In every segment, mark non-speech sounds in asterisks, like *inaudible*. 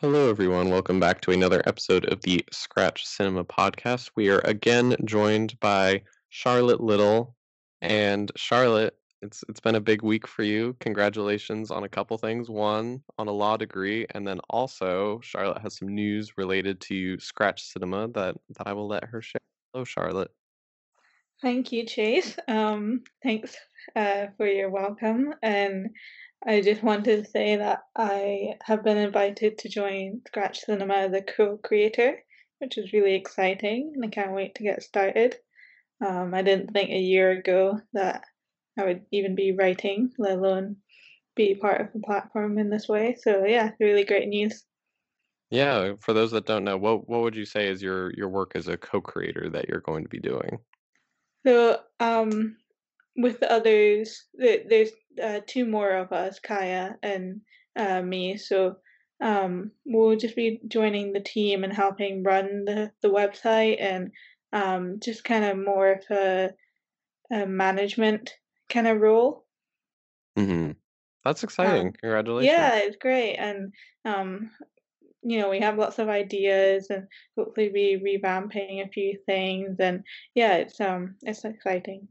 Hello, everyone. Welcome back to another episode of the Scratch Cinema podcast. We are again joined by Charlotte Little. And Charlotte, it's it's been a big week for you. Congratulations on a couple things. One, on a law degree, and then also Charlotte has some news related to Scratch Cinema that that I will let her share. Hello, Charlotte. Thank you, Chase. Um, thanks uh, for your welcome. And I just wanted to say that I have been invited to join Scratch Cinema as a co-creator, which is really exciting, and I can't wait to get started. Um, I didn't think a year ago that I would even be writing, let alone be part of the platform in this way. So yeah, really great news. Yeah, for those that don't know, what what would you say is your your work as a co-creator that you're going to be doing? So um, with the others, there's uh, two more of us, Kaya and uh, me. So um, we'll just be joining the team and helping run the, the website and um, just kind of more of a, a management kind of role. Mm-hmm. That's exciting. Um, Congratulations. yeah, it's great. And, um, you know, we have lots of ideas and hopefully be revamping a few things. And yeah, it's um, it's exciting.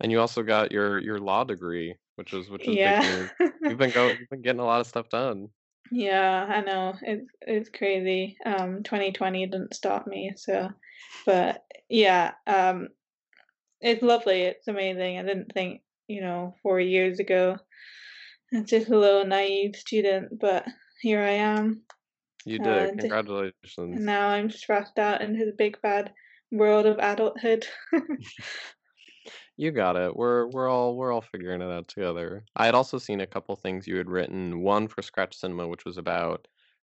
And you also got your your law degree, which is which is big news. You've been going, *laughs* you've been getting a lot of stuff done. Yeah, I know. It's it's crazy. Um, 2020 didn't stop me, so but yeah, um, it's lovely. It's amazing. I didn't think, you know, four years ago. I'm just a little naive student, but here I am. You Uh, did. and Congratulations. now I'm thrust out into the big bad world of adulthood. *laughs* *laughs* You got it. We're we're all we're all figuring it out together. I had also seen a couple things you had written. One for Scratch Cinema, which was about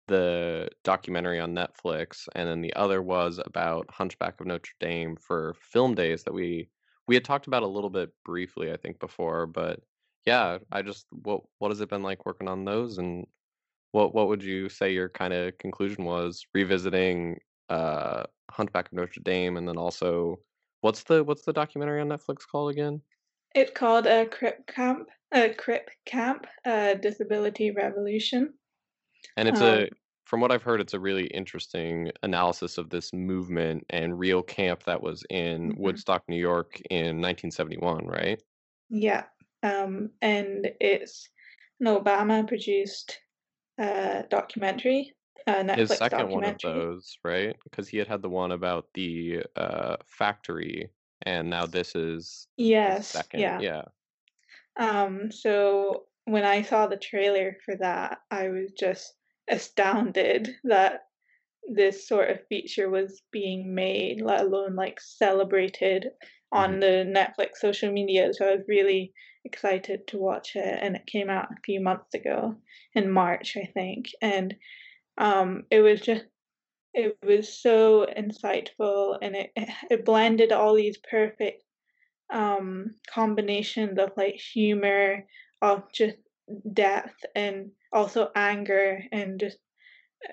the documentary on Netflix, and then the other was about Hunchback of Notre Dame for film days that we we had talked about a little bit briefly, I think, before. But yeah, I just what what has it been like working on those, and what what would you say your kind of conclusion was revisiting uh Hunchback of Notre Dame, and then also what's the what's the documentary on Netflix called again? It's called a Crip Camp, a Crip Camp, a Disability Revolution. And it's Um, a, from what I've heard, it's a really interesting analysis of this movement and real camp that was in mhm. Woodstock, New York in 1971, right? Yeah, um, and it's an Obama produced uh, documentary, a His second one of those, right? Because he had had the one about the uh, factory, and now this is Yes, second. yeah. Yeah. Um, so when I saw the trailer for that, I was just astounded that this sort of feature was being made, let alone like celebrated on hmm the Netflix social media. So I was really excited to watch it, and it came out a few months ago in March, I think, and um, it was just it was so insightful, and it *laughs* it blended all these perfect um, combinations of like humor, of just depth, and also anger, and just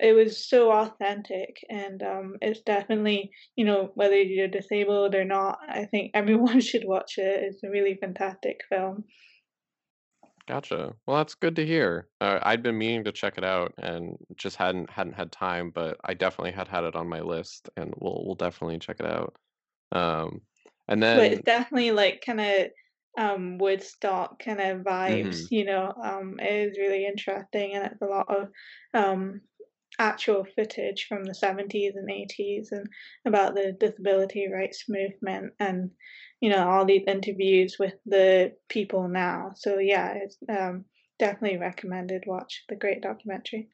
it was so authentic and um it's definitely you know whether you're disabled or not i think everyone *laughs* should watch it. It's a really fantastic film Gotcha. Well, that's good to hear. Uh, I'd been meaning to check it out and just hadn't hadn't had time, but I definitely had had it on my list, and we'll we'll definitely check it out. Um, and then but it's definitely like kind of um woodstock kind of vibes mhm, you know um it is really interesting and it's a lot of um actual footage from the 70s and 80s and about the disability rights movement and you know all these interviews with the people now so yeah it's um definitely recommended watch the great documentary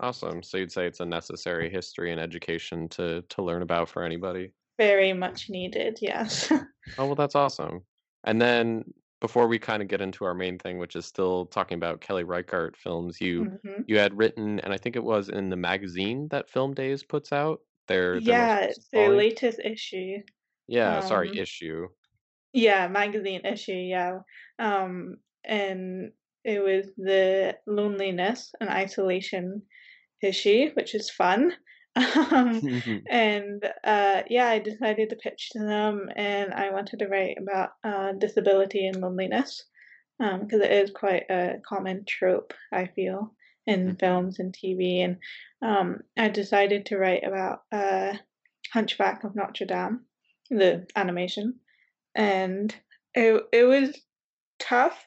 awesome. So you'd say it's a necessary history and education to to learn about for anybody. very much needed yes *laughs* Oh, well, that's awesome. And then before we kind of get into our main thing, which is still talking about Kelly Reichardt films, you hmm you had written, and I think it was in the magazine that Film Days puts out, their their yeah it's their latest issue Yeah, sorry, um issue. Yeah, magazine issue, yeah. Um, and it was the loneliness and isolation issue, which is fun. *laughs* Um, *laughs* and uh, yeah, I decided to pitch to them, and I wanted to write about uh, disability and loneliness, because it is quite a common trope, I feel, in films and TV, and um, I decided to write about uh, Hunchback of Notre Dame, the animation, and it it was tough,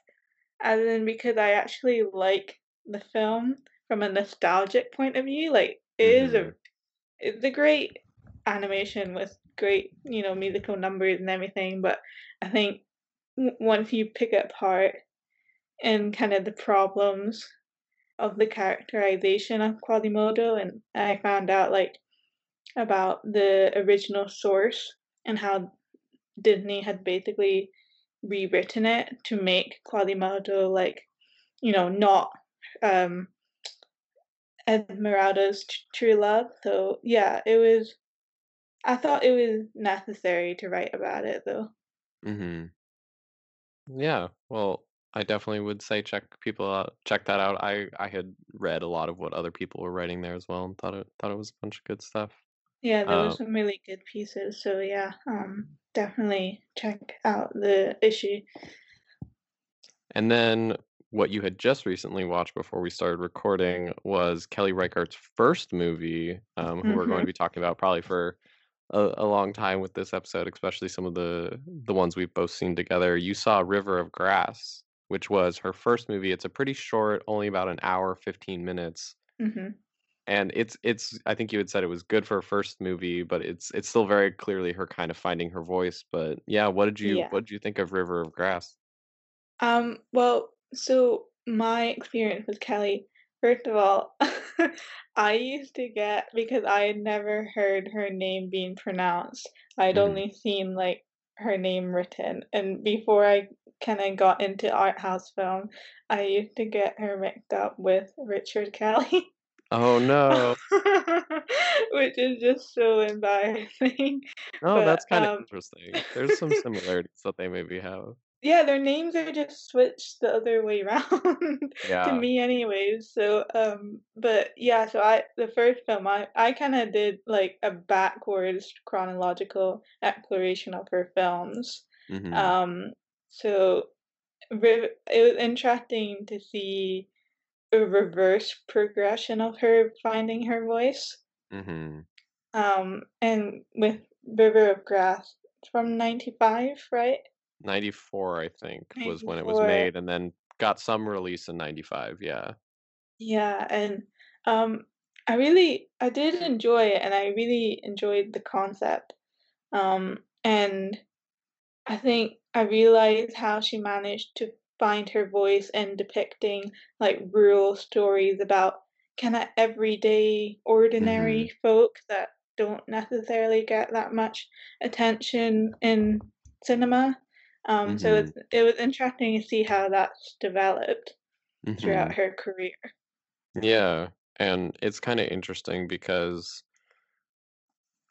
as in because I actually like the film from a nostalgic point of view. Like it is a Mhm. it's a great animation with great you know musical numbers and everything, but I think once you pick it apart and kind of the problems of the characterization of Quasimodo, and I found out like about the original source and how Disney had basically rewritten it to make Quasimodo like you know not um Esmeralda's t- true love. So yeah, it was. I thought it was necessary to write about it though. Mhm. Yeah. Well, I definitely would say check people out check that out. I I had read a lot of what other people were writing there as well and thought it thought it was a bunch of good stuff. Yeah, there Uh, was some really good pieces. So yeah, um, definitely check out the issue. and then what you had just recently watched before we started recording was Kelly Reichardt's first movie, um, who we're going hmm to be talking about probably for a, a long time with this episode, especially some of the the ones we've both seen together. You saw River of Grass, which was her first movie. It's a pretty short, only about an hour, 15 minutes. hmm And it's it's I think you had said it was good for her first movie, but it's it's still very clearly her kind of finding her voice. But yeah, what did you Yeah. what did you think of River of Grass? Um, well, so my experience with Kelly, first of all, *laughs* I used to get because I had never heard her name being pronounced. I'd hmm only seen like her name written, and before I kind of got into art house film, I used to get her mixed up with Richard Kelly, *laughs* Oh no. *laughs* which is just so embarrassing. *laughs* Oh, But that's kinda um, interesting. There's some similarities that they maybe have. Yeah, their names are just switched the other way *laughs* around to me anyways. So, um, but yeah, so I the first film I I kind of did like a backwards chronological exploration of her films. Mhm. Um, so it was interesting to see a reverse progression of her finding her voice. Mhm. Um, and with River of Grass from 95, right? 94, I think, was when it was made, and then got some release in 95, yeah. Yeah, and um, I really I did enjoy it, and I really enjoyed the concept. Um, and I think I realized how she managed to find her voice in depicting like rural stories about kind of everyday, ordinary folk that don't necessarily get that much attention in cinema. Um, so it's Mhm. it was interesting to see how that's developed throughout Mhm. her career. Yeah, and it's kinda interesting because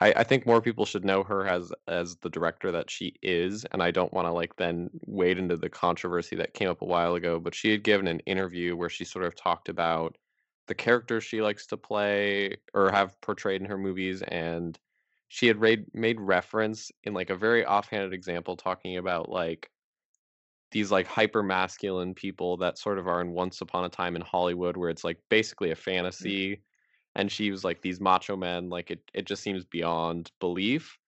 I I think more people should know her as as the director that she is, and I don't wanna, like, then wade into the controversy that came up a while ago, but she had given an interview where she sort of talked about the characters she likes to play or have portrayed in her movies, and she had made made reference in, like, a very offhanded example talking about, like, these, like, hyper masculine people that sort of are in Once Upon a Time in Hollywood, where it's, like, basically a Mm, fantasy, and she was like, "These macho men, like, it it just seems beyond belief."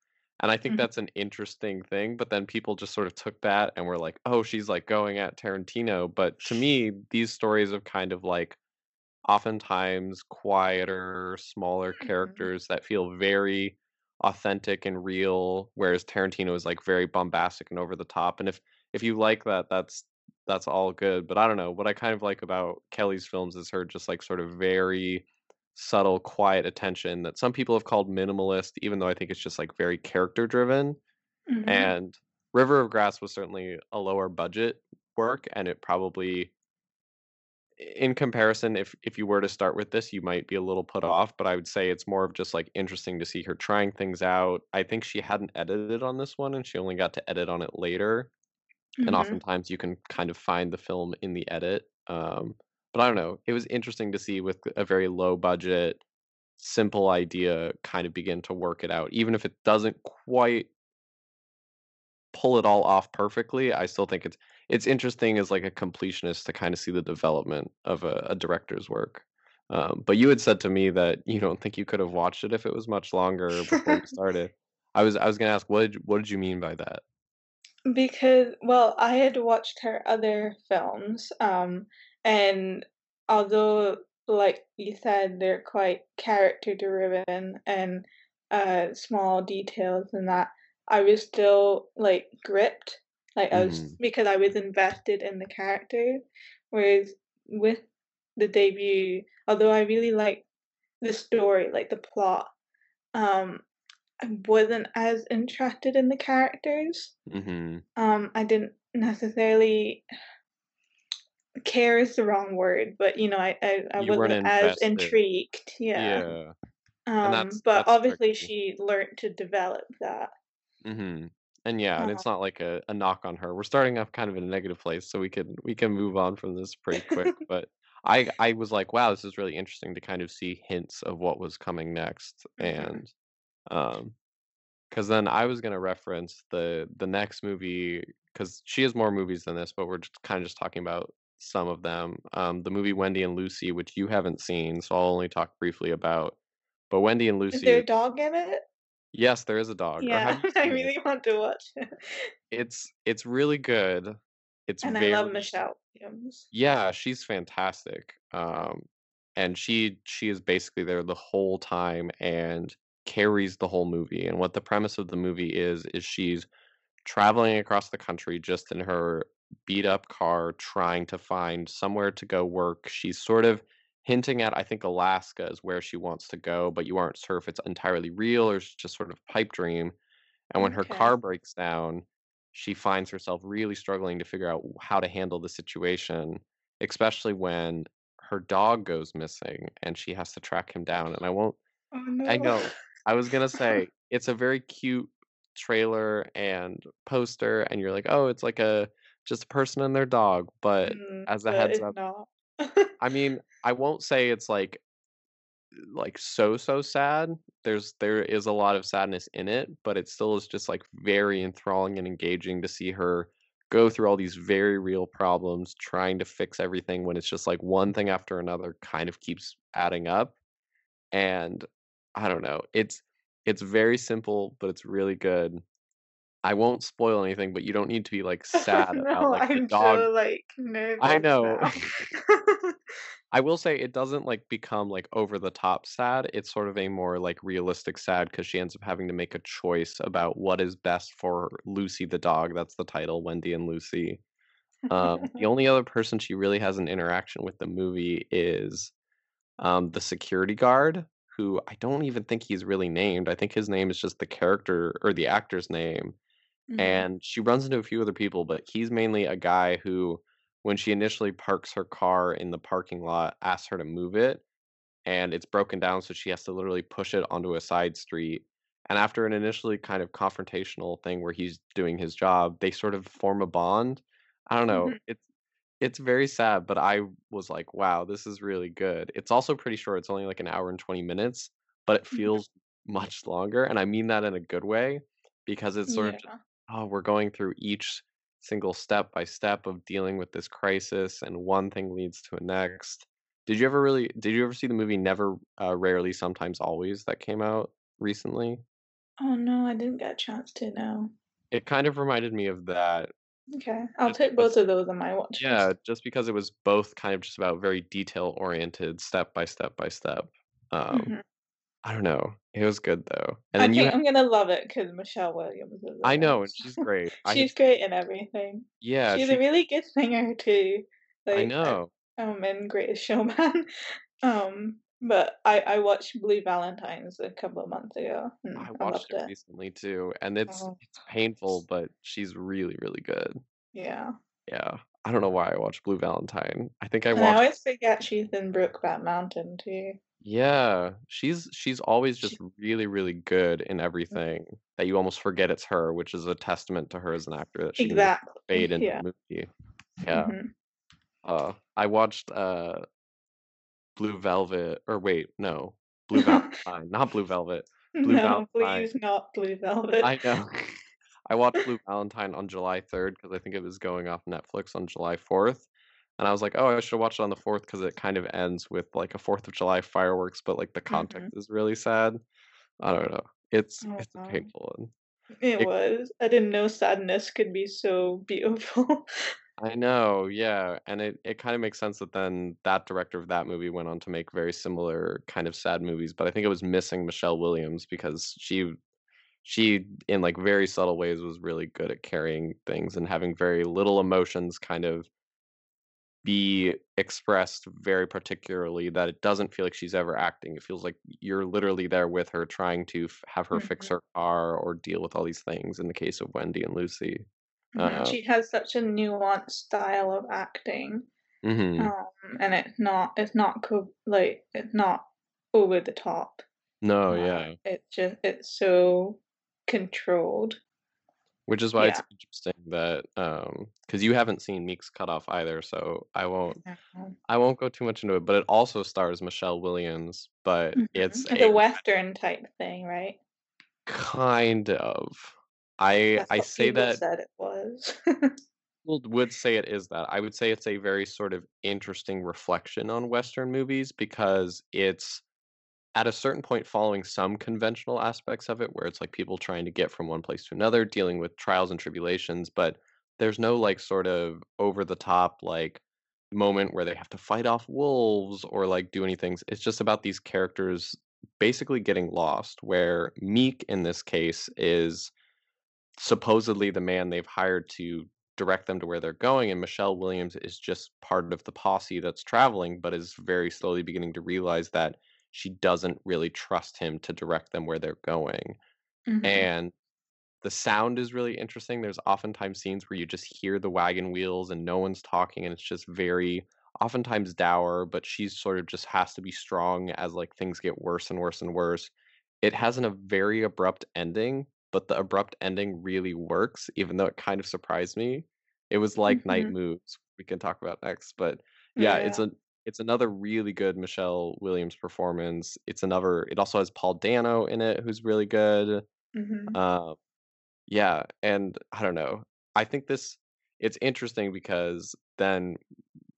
And I think mhm, that's an interesting thing, but then people just sort of took that and were like, "Oh, she's, like, going at Tarantino." But to me, these stories of kind of, like, oftentimes quieter, smaller mhm, characters that feel very authentic and real, whereas Tarantino is like very bombastic and over the top. And if if you like that, that's that's all good. But I don't know. What I kind of like about Kelly's films is her just like sort of very subtle, quiet attention that some people have called minimalist, even though I think it's just like very character driven. mhm, And River of Grass was certainly a lower budget work, and it probably in comparison, if if you were to start with this, you might be a little put off, but I would say it's more of just, like, interesting to see her trying things out. I think she hadn't edited on this one, and she only got to edit on it later, and mhm, oftentimes you can kind of find the film in the edit, um, but I don't know, it was interesting to see with a very low budget, simple idea kind of begin to work it out. Even if it doesn't quite pull it all off perfectly, I still think it's it's interesting as, like, a completionist to kinda see the development of a a director's work. Um, but you had said to me that you don't think you could have watched it if it was much longer before we *laughs* started. I was I was gonna ask, what did what did you mean by that? Because well, I had watched her other films, um, and although, like you said, they're quite character driven and, uh, small details and that, I was still, like, gripped, like, I was Mhm. because I was invested in the character, whereas with the debut, although I really liked the story, like, the plot, um, I wasn't as interested in the characters. Mhm. Um, I didn't necessarily care is the wrong word, but, you know, I I I wasn't as invested. intrigued, yeah. Yeah. Um, that's but that's obviously tricky. she learned to develop that. Mhm. And yeah, and Uh it's not like a a knock on her. We're starting off kind of in a negative place, so we can we can move on from this pretty quick, *laughs* but I I was like, "Wow, this is really interesting to kind of see hints of what was coming next," Mhm. and, um 'cause then I was gonna reference the the next movie because she has more movies than this, but we're just kinda just talking about some of them. Um, the movie Wendy and Lucy, which you haven't seen, so I'll only talk briefly about. But Wendy and Is Lucy there a dog in it? Yes, there is a dog, Yeah, *laughs* I seen it? really want to watch it. It's it's really good. It's And I love Michelle Williams. Yeah, she's fantastic, um, and she she is basically there the whole time and carries the whole movie, and what the premise of the movie is, is she's traveling across the country just in her beat up car trying to find somewhere to go work. She's sort of hinting at, I think, Alaska is where she wants to go, but you aren't sure if it's entirely real or it's just sort of pipe dream. And when her car breaks down, she finds herself really struggling to figure out how to handle the situation, especially when her dog goes missing and she has to track him down, and I won't Oh, I know. I was gonna say, *laughs* it's a very cute trailer and poster, and you're like, "Oh, it's like a just a person and their dog," but Mhm, as a but heads up. I mean, I won't say it's like like, so, so sad. There's there is a lot of sadness in it, but it still is just, like, very enthralling and engaging to see her go through all these very real problems, trying to fix everything when it's just, like, one thing after another kind of keeps adding up, and I don't know, it's it's very simple, but it's really good. I won't spoil anything, but you don't need to be, like, *laughs* sad about, No, like, the I'm dog so, like, I know. *laughs* I will say it doesn't, like, become, like, over the top sad, it's sort of a more, like, realistic sad because she ends up having to make a choice about what is best for Lucy the dog, that's the title, Wendy and Lucy. Um, the *laughs* only other person she really has an interaction with the movie is, um, the security guard, who I don't even think he's really named, I think his name is just the character or the actor's name, Mhm. and she runs into a few other people, but he's mainly a guy who, when she initially parks her car in the parking lot, asks her to move it, and it's broken down, so she has to literally push it onto a side street, and after an initially kind of confrontational thing where he's doing his job, they sort of form a bond. I don't know, Mhm. it's it's very sad, but I was like, "Wow, this is really good." It's also pretty short, it's only, like, an hour and 20 minutes, but it Mhm. feels much longer, and I mean that in a good way, because it's sort of Yeah. "Oh, we're going through each single step by step of dealing with this crisis, and one thing leads to a next." Did you ever really did you ever see the movie Never, uh, Rarely, Sometimes Always that came out recently? Oh, no, I didn't get a chance to, no. It kind of reminded me of that Okay, I'll just because both of those on my watch Yeah, list. just because it was both kind of just about very detail-oriented, step by step by step. Um, Mhm. I don't know, it was good, though, and I think ha I'm gonna love it because Michelle Williams is I know, and she's great. *laughs* I She's great in everything. Yeah, She's a really good singer too, I like, uh, know. um, in Greatest Showman, *laughs* um, but I I watched Blue Valentines a couple of months ago, I I watched loved it it. recently too, and it's Oh. it's painful, but she's really, really good. Yeah. Yeah, I don't know why I watched Blue Valentine. I think I And I always forget she's in Brokeback Mountain too. Yeah, she's she's always just She really, really good in Mhm. everything that you almost forget it's her, which is a testament to her as an actor that she can just fade Exactly, into yeah. the movie. Yeah. Mhm. Uh, I watched, uh Blue Velvet or wait, no, Blue Valentine, *laughs* not Blue Velvet, Blue No, Valentine. please not Blue Velvet. I know. *laughs* I watched Blue Valentine on July 3rd because I think it was going off Netflix on July 4th, and I was like, "Oh, I should watch it on the fourth because it kind of ends with, like, a 4th of July fireworks, but, like, the context Mhm. is really sad." I don't know. It's Oh, it's a painful one. It It was. I didn't know sadness could be so beautiful. *laughs* I know, yeah, and it it kinda makes sense that then that director of that movie went on to make very similar kind of sad movies, but I think it was missing Michelle Williams because she she, in, like, very subtle ways, was really good at carrying things and having very little emotions kind of be expressed very particularly that it doesn't feel like she's ever acting. It feels like you're literally there with her trying to f have her fix Mhm. her car or deal with all these things in the case of Wendy and Lucy. Mhm, Uh she has such a nuanced style of acting, Mhm. um, and it's not it's not co like, it's not over the top. No, Uh, yeah. it's just it's so controlled. Which is why it's Yeah. interesting that, um because you haven't seen Meek's Cutoff either, so I won't I won't go too much into it, but it also stars Michelle Williams, but Mhm. it's It's a a western type thing, right? Kind of. I That's I say that said it was. Would say it is that. I would say it's a very sort of interesting reflection on Western movies because it's, at a certain point, following some conventional aspects of it where it's, like, people trying to get from one place to another, dealing with trials and tribulations, but there's no, like, sort of over the top, like, moment where they have to fight off wolves or, like, do any things. It's just about these characters basically getting lost, where Meek, in this case, is supposedly the man they've hired to direct them to where they're going, and Michelle Williams is just part of the posse that's traveling, but is very slowly beginning to realize that she doesn't really trust him to direct them where they're going. Mhm. And the sound is really interesting. There's oftentimes scenes where you just hear the wagon wheels and no one's talking, and it's just very oftentimes dour, but she's sort of just has to be strong as, like, things get worse and worse and worse. It has an a very abrupt ending, but the abrupt ending really works, even though it kind of surprised me. It was like Night Mhm. Moves, we can talk about next, but, yeah, it's a it's another really good Michelle Williams performance. It's another it also has Paul Dano in it, who's really good. Mhm. Uh, yeah, and I don't know. I think this it's interesting because then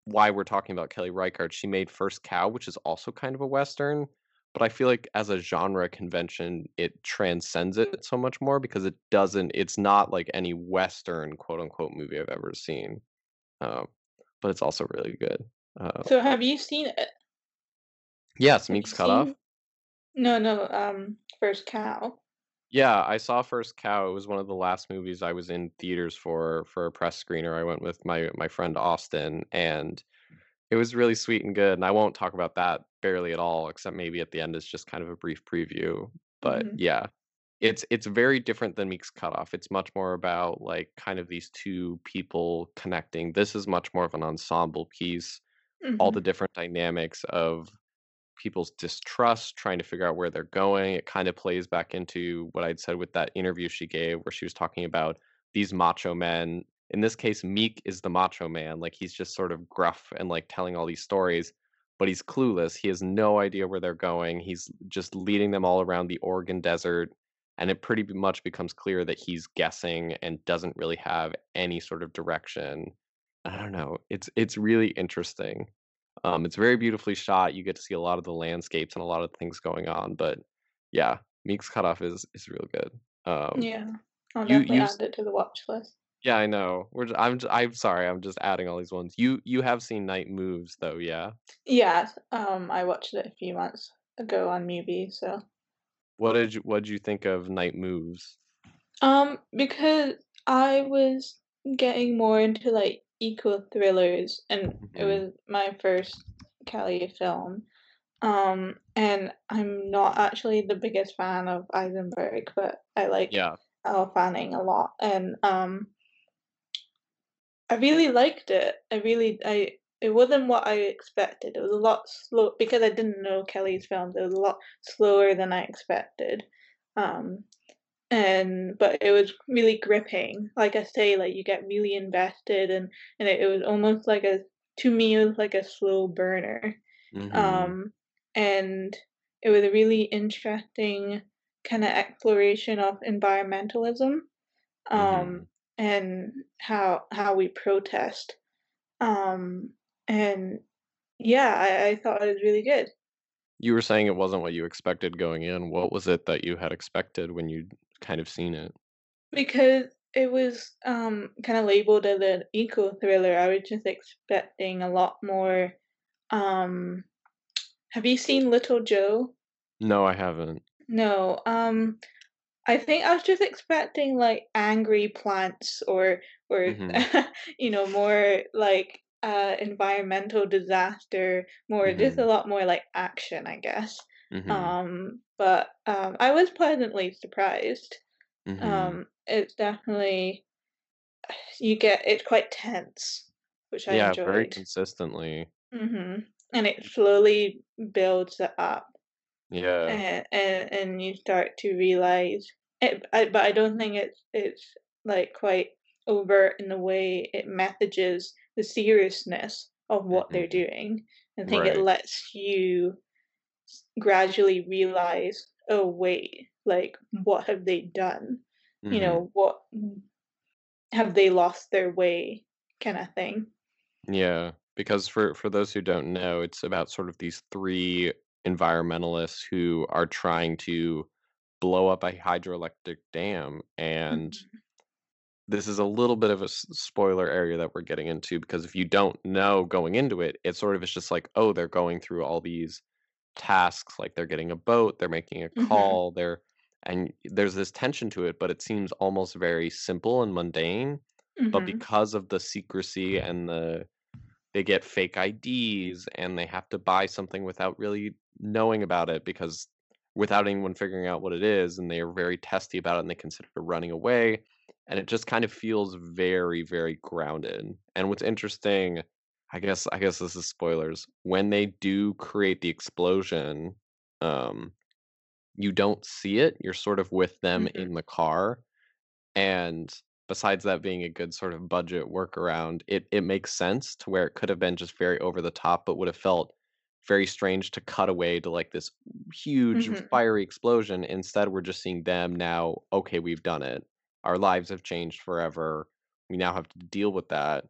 why we're talking about Kelly Reichardt, she made First Cow, which is also kind of a Western, but I feel like as a genre convention, it transcends it so much more because it doesn't it's not like any Western, quote, unquote, "movie" I've ever seen. Um, but it's also really good. Uh So have you seen it? Yes, Meek's Cutoff? seen No, no, um, First Cow. Yeah, I saw First Cow, it was one of the last movies I was in theaters for, for a press screener. I went with my my friend Austin, and it was really sweet and good, and I won't talk about that barely at all, except maybe at the end, it's just kind of a brief preview. But, Mhm. yeah, it's it's very different than Meek's Cutoff. It's much more about, like, kind of these 2 people connecting. This is much more of an ensemble piece. All the Mhm. different dynamics of people's distrust, trying to figure out where they're going. It kinda plays back into what I'd said with that interview she gave where she was talking about these macho men. In this case, Meek is the macho man, like, he's just sort of gruff and, like, telling all these stories, but he's clueless. He has no idea where they're going. He's just leading them all around the Oregon Desert, and it pretty much becomes clear that he's guessing and doesn't really have any sort of direction. I don't know. It's it's really interesting. Um, it's very beautifully shot. You get to see a lot of the landscapes and a lot of things going on, but, yeah, Meek's Cutoff is is real good. Um, Yeah. I'll you definitely you add it to the watch list. Yeah, I know. We're j I'm j I'm sorry, I'm just adding all these ones. You you have seen Night Moves, though, yeah? Yeah, um, I watched it a few months ago on Mubi, so What did you what'd you think of Night Moves? Um, because I was getting more into, like, eco-thrillers, and it Mhm. was my first Kelly film, um, and I'm not actually the biggest fan of Eisenberg, but I like Yeah. Elle Fanning a lot, and, um I really liked it. I really I it wasn't what I expected. It was a lot slow because I didn't know Kelly's films, it was a lot slower than I expected, um, and but it was really gripping. Like I say, like, you get really invested, and and it it was almost like a to me, it was like a slow burner, Mhm. um, and it was a really interesting kinda exploration of environmentalism, um, Mhm. and how how we protest, um and yeah, I, I thought it was really good. You were saying it wasn't what you expected going in. What was it that you had expected when you'd kind of seen it? Because it was um kind of labeled as an eco thriller. I was just expecting a lot more. Um, have you seen Little Joe? No, I haven't. No. Um, I think I was just expecting like angry plants or or *laughs* Mhm. you know more like uh environmental disaster, more just a Mhm. lot more like action, I guess. Mhm. Um, but um, I was pleasantly surprised. Mhm. Um, it's definitely *sighs* you get it's quite tense, which I Yeah, very enjoyed. consistently. hmm And it slowly builds it up. Yeah. and and and you start to realize it, I, but I don't think it's it's like quite overt in the way it messages the seriousness of what they're Mhm. doing. I think it lets you gradually realize, oh wait, like what have they done? You Mhm. know, what have they lost their way, kind of thing. Yeah, because for for those who don't know, it's about sort of these 3 environmentalists who are trying to blow up a hydroelectric dam, and hmm this is a little bit of a spoiler area that we're getting into because if you don't know going into it, it sort of is just like, oh, they're going through all these tasks, like they're getting a boat, they're making a hmm call, they're and there's this tension to it, but it seems almost very simple and mundane, but hmm because of the secrecy and the they get fake IDs and they have to buy something without really knowing about it because without anyone figuring out what it is and they are very testy about it and they consider running away and it just kind of feels very very grounded and what's interesting i guess i guess this is spoilers when they do create the explosion um you don't see it you're sort of with them hmm in the car and besides that being a good sort of budget workaround, it it makes sense to where it could have been just very over the top, but would have felt very strange to cut away to like this huge hmm fiery explosion. Instead, we're just seeing them now, okay, we've done it. Our lives have changed forever. We now have to deal with that.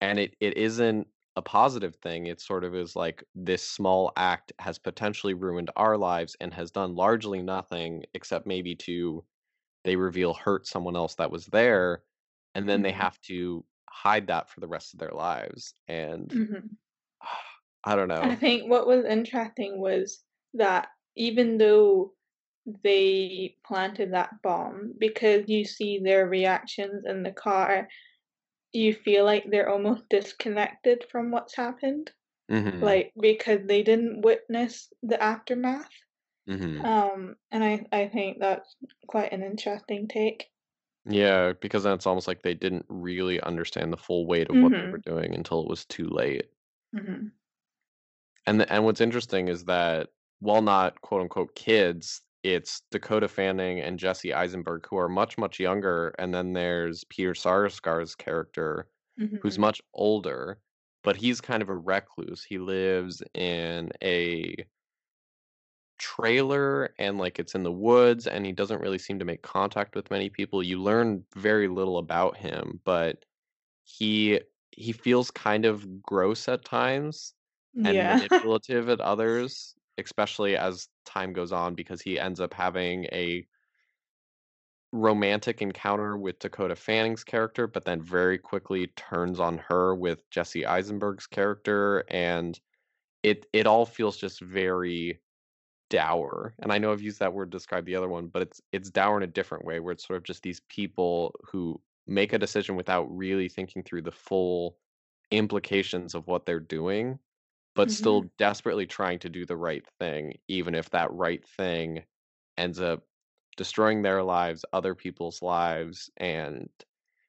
And it it isn't a positive thing. It sort of is like this small act has potentially ruined our lives and has done largely nothing except maybe to they reveal hurt someone else that was there, and then they hmm have to hide that for the rest of their lives, and hmm *sighs* I don't know. I think what was interesting was that even though they planted that bomb, because you see their reactions in the car, you feel like they're almost disconnected from what's happened. Mhm, Like because they didn't witness the aftermath. mhm. Um, and I I think that's quite an interesting take. Yeah, because then it's almost like they didn't really understand the full weight of what they were Mhm. doing until it was too late. Mhm. And the and what's interesting is that while not quote unquote kids, it's Dakota Fanning and Jesse Eisenberg who are much, much younger, and then there's Peter Sarsgaard's character who's Mhm. much older, but he's kind of a recluse. He lives in a trailer and like it's in the woods and he doesn't really seem to make contact with many people. You learn very little about him, but he he feels kind of gross at times and Yeah. manipulative at *laughs* others, especially as time goes on because he ends up having a romantic encounter with Dakota Fanning's character, but then very quickly turns on her with Jesse Eisenberg's character and it it all feels just very dour. And I know I've used that word to describe the other one, but it's it's dour in a different way where it's sort of just these people who make a decision without really thinking through the full implications of what they're doing, but Mhm. still desperately trying to do the right thing, even if that right thing ends up destroying their lives, other people's lives, and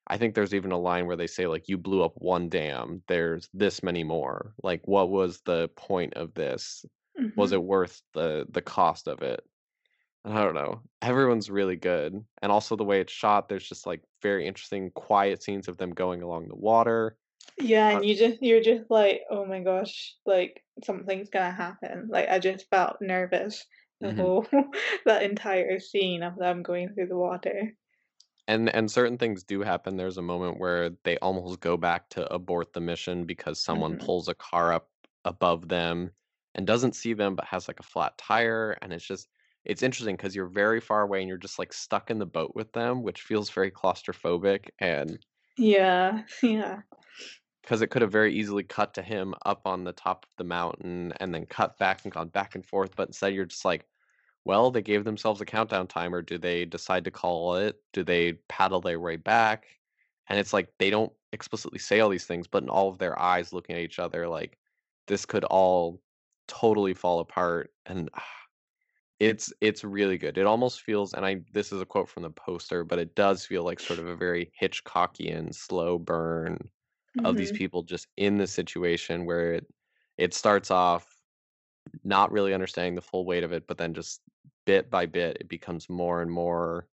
I think there's even a line where they say, like, "You blew up one dam, there's this many more." Like, what was the point of this? Was Mhm. it worth the the cost of it? I don't know. Everyone's really good, and also the way it's shot, there's just, like, very interesting quiet scenes of them going along the water. Yeah, and you just you're just like, "Oh my gosh, like something's gonna happen." Like I just felt nervous the mhm. whole *laughs* that entire scene of them going through the water. And and certain things do happen. There's a moment where they almost go back to abort the mission because someone Mhm. pulls a car up above them and doesn't see them but has like a flat tire and it's just it's interesting because you're very far away and you're just like stuck in the boat with them, which feels very claustrophobic and Yeah, *laughs* yeah. Because it could have very easily cut to him up on the top of the mountain and then cut back and gone back and forth, but instead you're just like, well, they gave themselves a countdown timer. Do they decide to call it? Do they paddle their way back? And it's like they don't explicitly say all these things, but in all of their eyes looking at each other, like this could all totally fall apart. And ah, it's it's really good. It almost feels, and I this is a quote from the poster, but it does feel like sort of a very Hitchcockian slow burn of these Mhm. people just in the situation where it it starts off not really understanding the full weight of it, but then just bit by bit it becomes more and more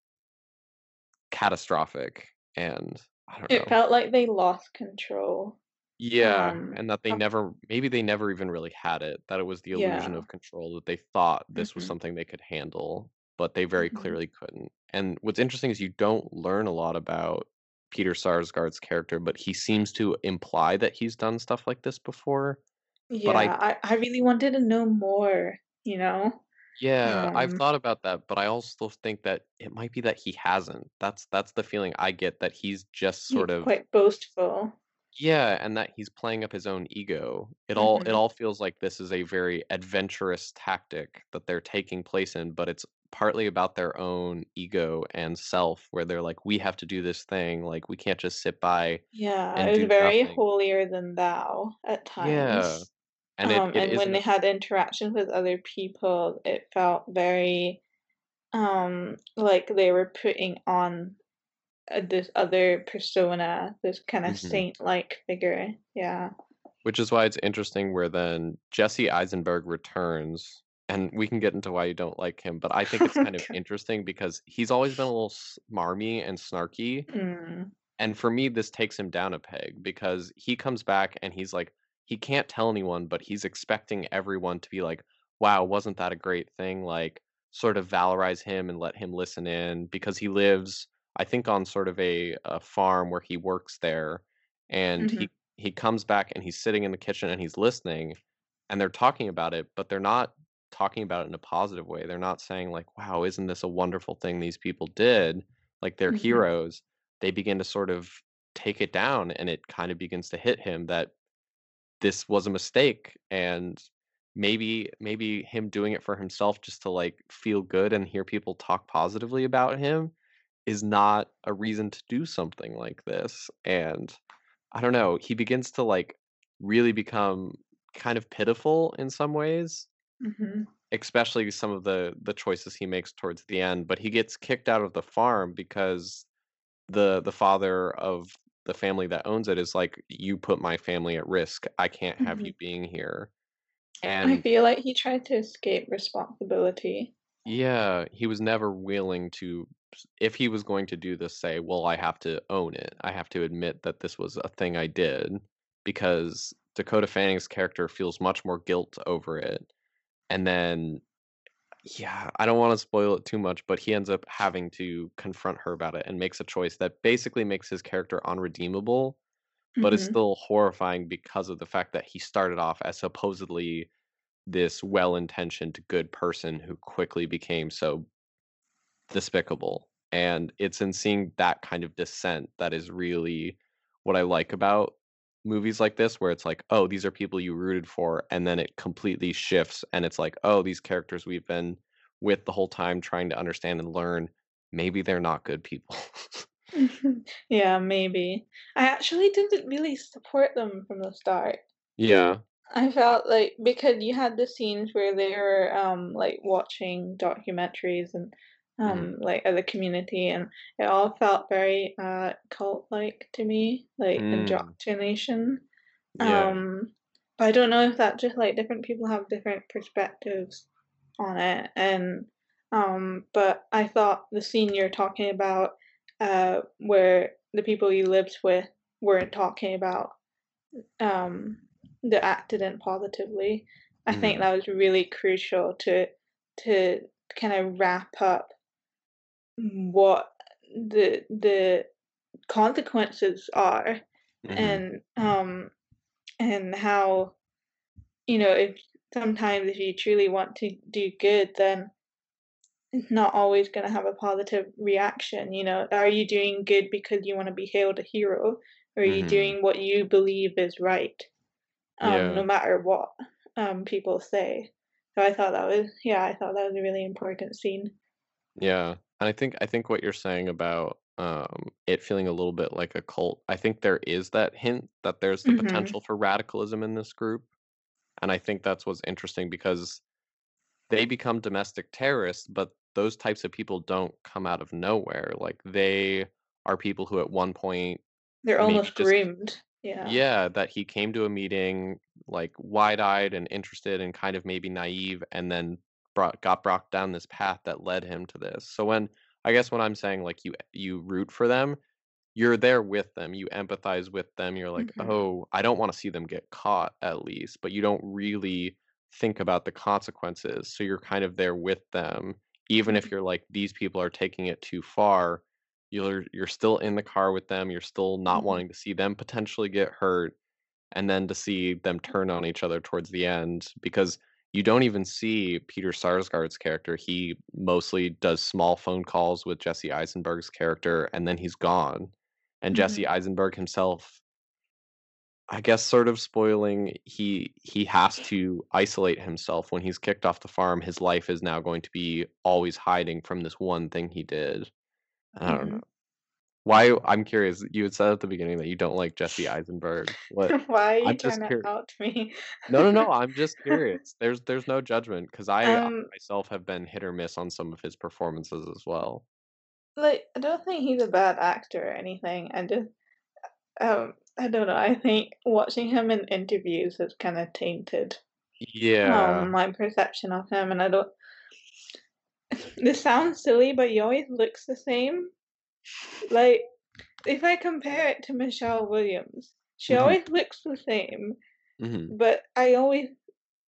catastrophic and I don't It know. It felt like they lost control. Yeah, Um, and that they never maybe they never even really had it, that it was the illusion yeah. of control, that they thought this was Mhm, something they could handle, but they very mhm. clearly couldn't. And what's interesting is you don't learn a lot about Peter Sarsgaard's character, but he seems to imply that he's done stuff like this before. But I Yeah, I I really wanted to know more, you know? Yeah, I've Um, thought about that, but I also think that it might be that he hasn't. That's that's the feeling I get that he's just sort he's of quite boastful. yeah, and that he's playing up his own ego. It all it Mhm. all feels like this is a very adventurous tactic that they're taking place in, but it's partly about their own ego and self where they're like, we have to do this thing, like we can't just sit by Yeah, it was very nothing. holier than thou at Yeah. times. And it Um, it and when they had interactions with other people, it felt very, um, like they were putting on, uh, this other persona, this kinda Mhm. saint-like figure. Yeah. Which is why it's interesting where then Jesse Eisenberg returns, and we can get into why you don't like him, but I think it's kind of *laughs* interesting because he's always been a little smarmy and snarky, Mm. and for me, this takes him down a peg because he comes back and he's like, he can't tell anyone, but he's expecting everyone to be like, wow, wasn't that a great thing? Like, sort of valorize him and let him listen in because he lives, I think, on sort of a, a farm where he works there. And Mhm. he, he comes back and he's sitting in the kitchen and he's listening and they're talking about it, but they're not talking about it in a positive way. They're not saying, like, wow, isn't this a wonderful thing these people did? Like, they're Mhm. heroes they begin to sort of take it down and it kind of begins to hit him that this was a mistake and maybe maybe him doing it for himself just to like feel good and hear people talk positively about him is not a reason to do something like this and i don't know he begins to like really become kind of pitiful in some ways Mhm. especially some of the the choices he makes towards the end but he gets kicked out of the farm because the the father of the family that owns it is like, "You put my family at risk. I can't have you Mhm. being here." And I feel like he tried to escape responsibility. yeah, he was never willing to if he was going to do this, say, "Well, I have to own it. I have to admit that this was a thing I did," because Dakota Fanning's character feels much more guilt over it. And then Yeah, I don't wanna spoil it too much, but he ends up having to confront her about it and makes a choice that basically makes his character unredeemable, but is Mhm. still horrifying because of the fact that he started off as supposedly this well-intentioned good person who quickly became so despicable. And it's in seeing that kind of descent that is really what I like about movies like this, where it's like, oh, these are people you rooted for, and then it completely shifts, and it's like, oh, these characters we've been with the whole time trying to understand and learn, maybe they're not good people. *laughs* Yeah, maybe. I actually didn't really support them from the start. Yeah. I felt like because you had the scenes where they were, um, like, watching documentaries and, Mhm. um, like, as a community, and it all felt very, uh, cult-like to me, like, Mm. indoctrination. Yeah. Um, but I don't know if that just, like, different people have different perspectives on it, and, um, but I thought the scene you're talking about, uh, where the people you lived with weren't talking about um, acted in positively. I think Mhm. that was really crucial to to kind of wrap up what the the consequences are Mhm. and um and how you know if sometimes if you truly want to do good then it's not always going to have a positive reaction you know are you doing good because you want to be hailed a hero or are you Mhm. doing what you believe is right um Yeah. no matter what um people say so i thought that was yeah i thought that was a really important scene Yeah. And I think I think what you're saying about um it feeling a little bit like a cult, I think there is that hint that there's the mhm potential for radicalism in this group. And I think that's what's interesting because they become domestic terrorists, but those types of people don't come out of nowhere. Like they are people who at one point they're almost just groomed yeah yeah, that he came to a meeting like wide-eyed and interested and kind of maybe naive and then brought got brought down this path that led him to this. So when I guess when I'm saying like you you root for them, you're there with them. You empathize with them. You're like, mhm "Oh, I don't want to see them get caught at least," but you don't really think about the consequences. So you're kind of there with them even if mhm you're like these people are taking it too far. You're you're still in the car with them. You're still not mhm wanting to see them potentially get hurt and then to see them turn on each other towards the end because you don't even see Peter Sarsgaard's character. He mostly does small phone calls with Jesse Eisenberg's character and then he's gone. And Jesse mhm Eisenberg himself, I guess sort of spoiling, he he has to isolate himself when he's kicked off the farm. His life is now going to be always hiding from this one thing he did. I don't know. Why I'm curious, you had said at the beginning that you don't like Jesse Eisenberg. *laughs* What Why are you I'm trying to out me? No, no, no, *laughs* I'm just curious. There's there's no judgment because I I Um, myself have been hit or miss on some of his performances as well. like, I don't think he's a bad actor or anything. I just, um, I don't know. I think watching him in interviews has kind of tainted Yeah. um my perception of him, and I don't. *laughs* This sounds silly, but he always looks the same. Like, if I compare it to Michelle Williams, she Mhm, always looks the same, mhm, but I always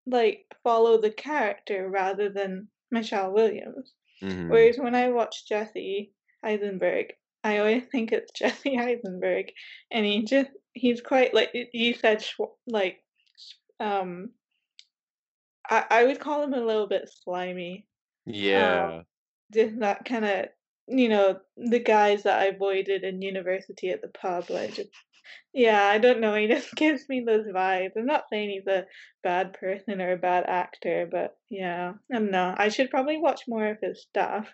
like follow the character rather than Michelle Williams. mhm. Whereas when I watch Jesse Eisenberg, I always think it's *laughs* Jesse Eisenberg, and he just he's quite like you said, like um, I I would call him a little bit slimy. Um, Yeah. just that kind of you know the guys that I avoided in university at the pub, like just yeah, I don't know. He *laughs* just gives me those vibes. I'm not saying he's a bad person or a bad actor, but yeah, I don't know. I should probably watch more of his stuff.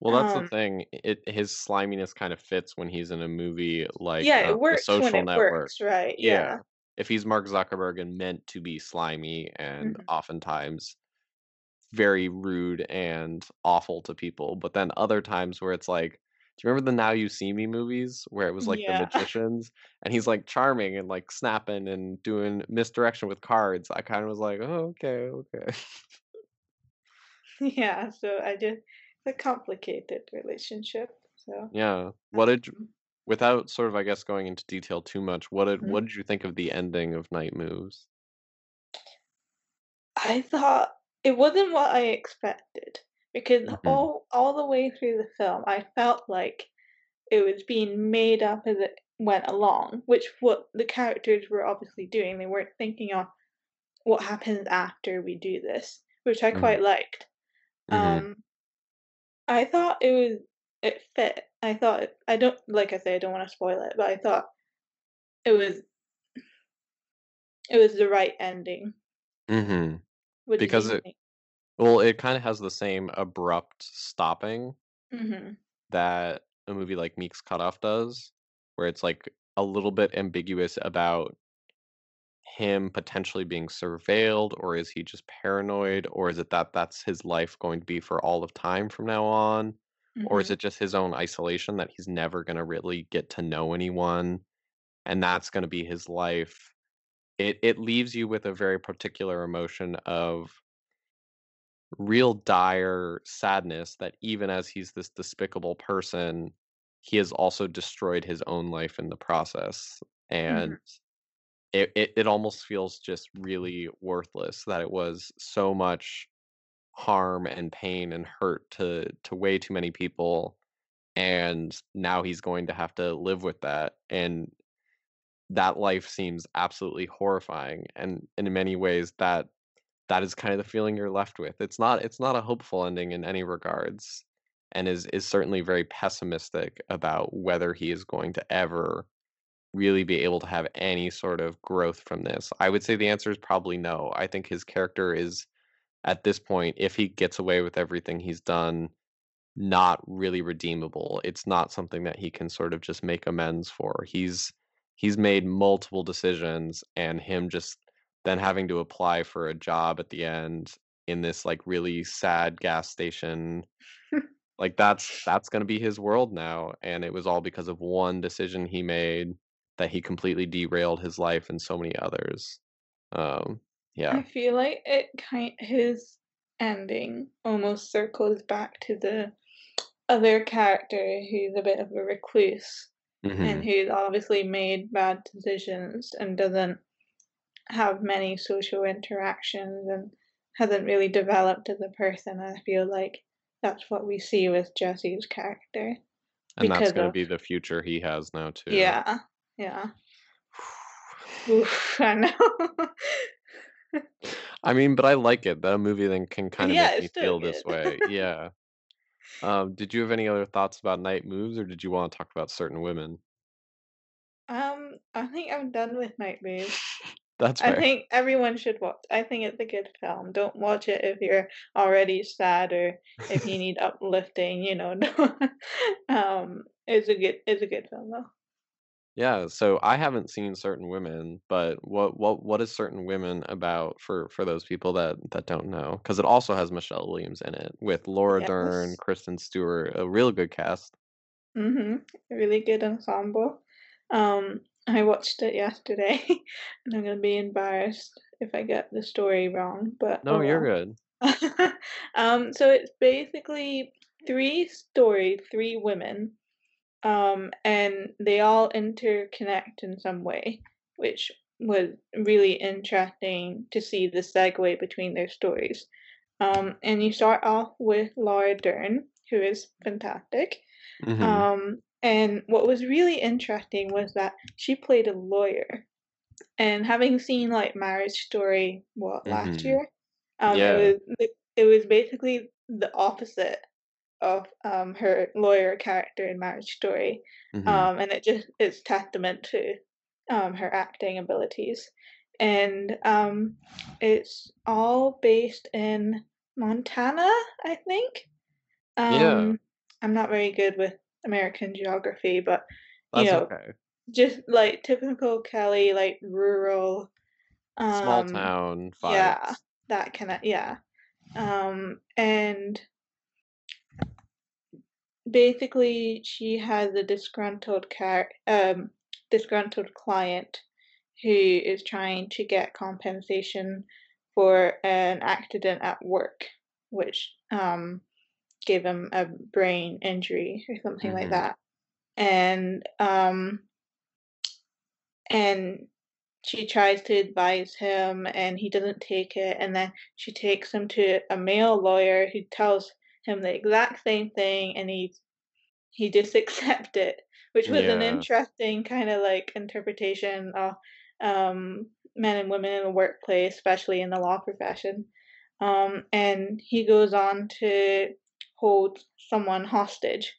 Well, that's the Um, thing. It his sliminess kind of fits when he's in a movie like, yeah, uh, it The works when Social it Network. works, right? Yeah. Yeah. If he's Mark Zuckerberg and meant to be slimy and Mhm. oftentimes very rude and awful to people, but then other times where it's like do you remember the Now You See Me movies where it was like the *laughs* magicians and he's like charming and like snapping and doing misdirection with cards? I kind of was like, "Oh, okay, okay." Yeah, so I just it's a complicated relationship. So, Yeah. What did um, without sort of, I guess, going into detail too much, what did mhm. what did you think of the ending of Night Moves? I thought it wasn't what I expected because Mhm, all all the way through the film, I felt like it was being made up as it went along, which what the characters were obviously doing. They weren't thinking of what happens after we do this, which I mhm, quite liked. mhm, Um, I thought it was it fit. I thought it, I don't like I say I don't want to spoil it, but I thought it was it was the right ending. mhm. What Because it think? well, it kinda has the same abrupt stopping Mhm. that a movie like Meek's Cutoff does, where it's, like, a little bit ambiguous about him potentially being surveilled, or is he just paranoid, or is it that that's his life going to be for all of time from now on, or is Mhm. it just his own isolation that he's never gonna really get to know anyone, and that's gonna be his life? It it leaves you with a very particular emotion of real dire sadness that even as he's this despicable person, he has also destroyed his own life in the process, Mhm. and it it it almost feels just really worthless that it was so much harm and pain and hurt to to way too many people, and now he's going to have to live with that and that life seems absolutely horrifying and in many ways that that is kind of the feeling you're left with. It's not it's not a hopeful ending in any regards and is is certainly very pessimistic about whether he is going to ever really be able to have any sort of growth from this. I would say the answer is probably no. I think his character is at this point if he gets away with everything he's done not really redeemable. It's not something that he can sort of just make amends for. He's he's made multiple decisions and him just then having to apply for a job at the end in this like really sad gas station *laughs* like that's that's going to be his world now and it was all because of one decision he made that he completely derailed his life and so many others. Um yeah. I feel like it kind his ending almost circles back to the other character who's a bit of a recluse and hmm who's obviously made bad decisions and doesn't have many social interactions and hasn't really developed as a person. I feel like that's what we see with Jesse's character and that's going to be the future he has now too yeah, yeah. Oof, I know. *laughs* I mean, but I like it that a movie then can *laughs* kind of yeah, make me feel this way. Yeah. Um, did you have any other thoughts about Night Moves, or did you want to talk about certain women? um, I think I'm done with Night Moves. *laughs* That's I think everyone should watch. I think it's a good film. Don't watch it if you're already sad or if you *laughs* need uplifting. You know, *laughs* no. um, it's a good it's a good film though. Yeah, so I haven't seen Certain Women, but what what what is Certain Women about for for those people that that don't know? Because it also has Michelle Williams in it with Laura Dern, Yes. Kristen Stewart, a real good cast. Mhm. Really good ensemble. Um, I watched it yesterday, *laughs* and I'm gonna be embarrassed if I get the story wrong, but No, oh you're well. good. *laughs* um, so it's basically three stories, three women um, and they all interconnect in some way, which was really interesting to see the segue between their stories. Um, and you start off with Laura Dern, who is fantastic. Mhm. Um, and what was really interesting was that she played a lawyer. And having seen like Marriage Story, what last Mhm. year, um, it was it was basically the opposite of um, her lawyer character in Marriage Story, Mhm. um, and it just is testament to um, her acting abilities. And um, it's all based in Montana, I think. Yeah. Um, I'm not very good with American geography, but you That's know, okay. just like typical Kelly, like rural, Small um, town yeah, that kind of, yeah. Um, and Basically, she has a disgruntled car um, disgruntled client who is trying to get compensation for an accident at work, which um, gave him a brain injury or something like Mhm. that. And um, and she tries to advise him, and he doesn't take it. And then she takes him to a male lawyer who tells him the exact same thing, and he he just *laughs* accept it, which was an interesting kinda, like, interpretation of, um, men and women in the workplace, especially in the law profession. Um, and he goes on to hold someone hostage,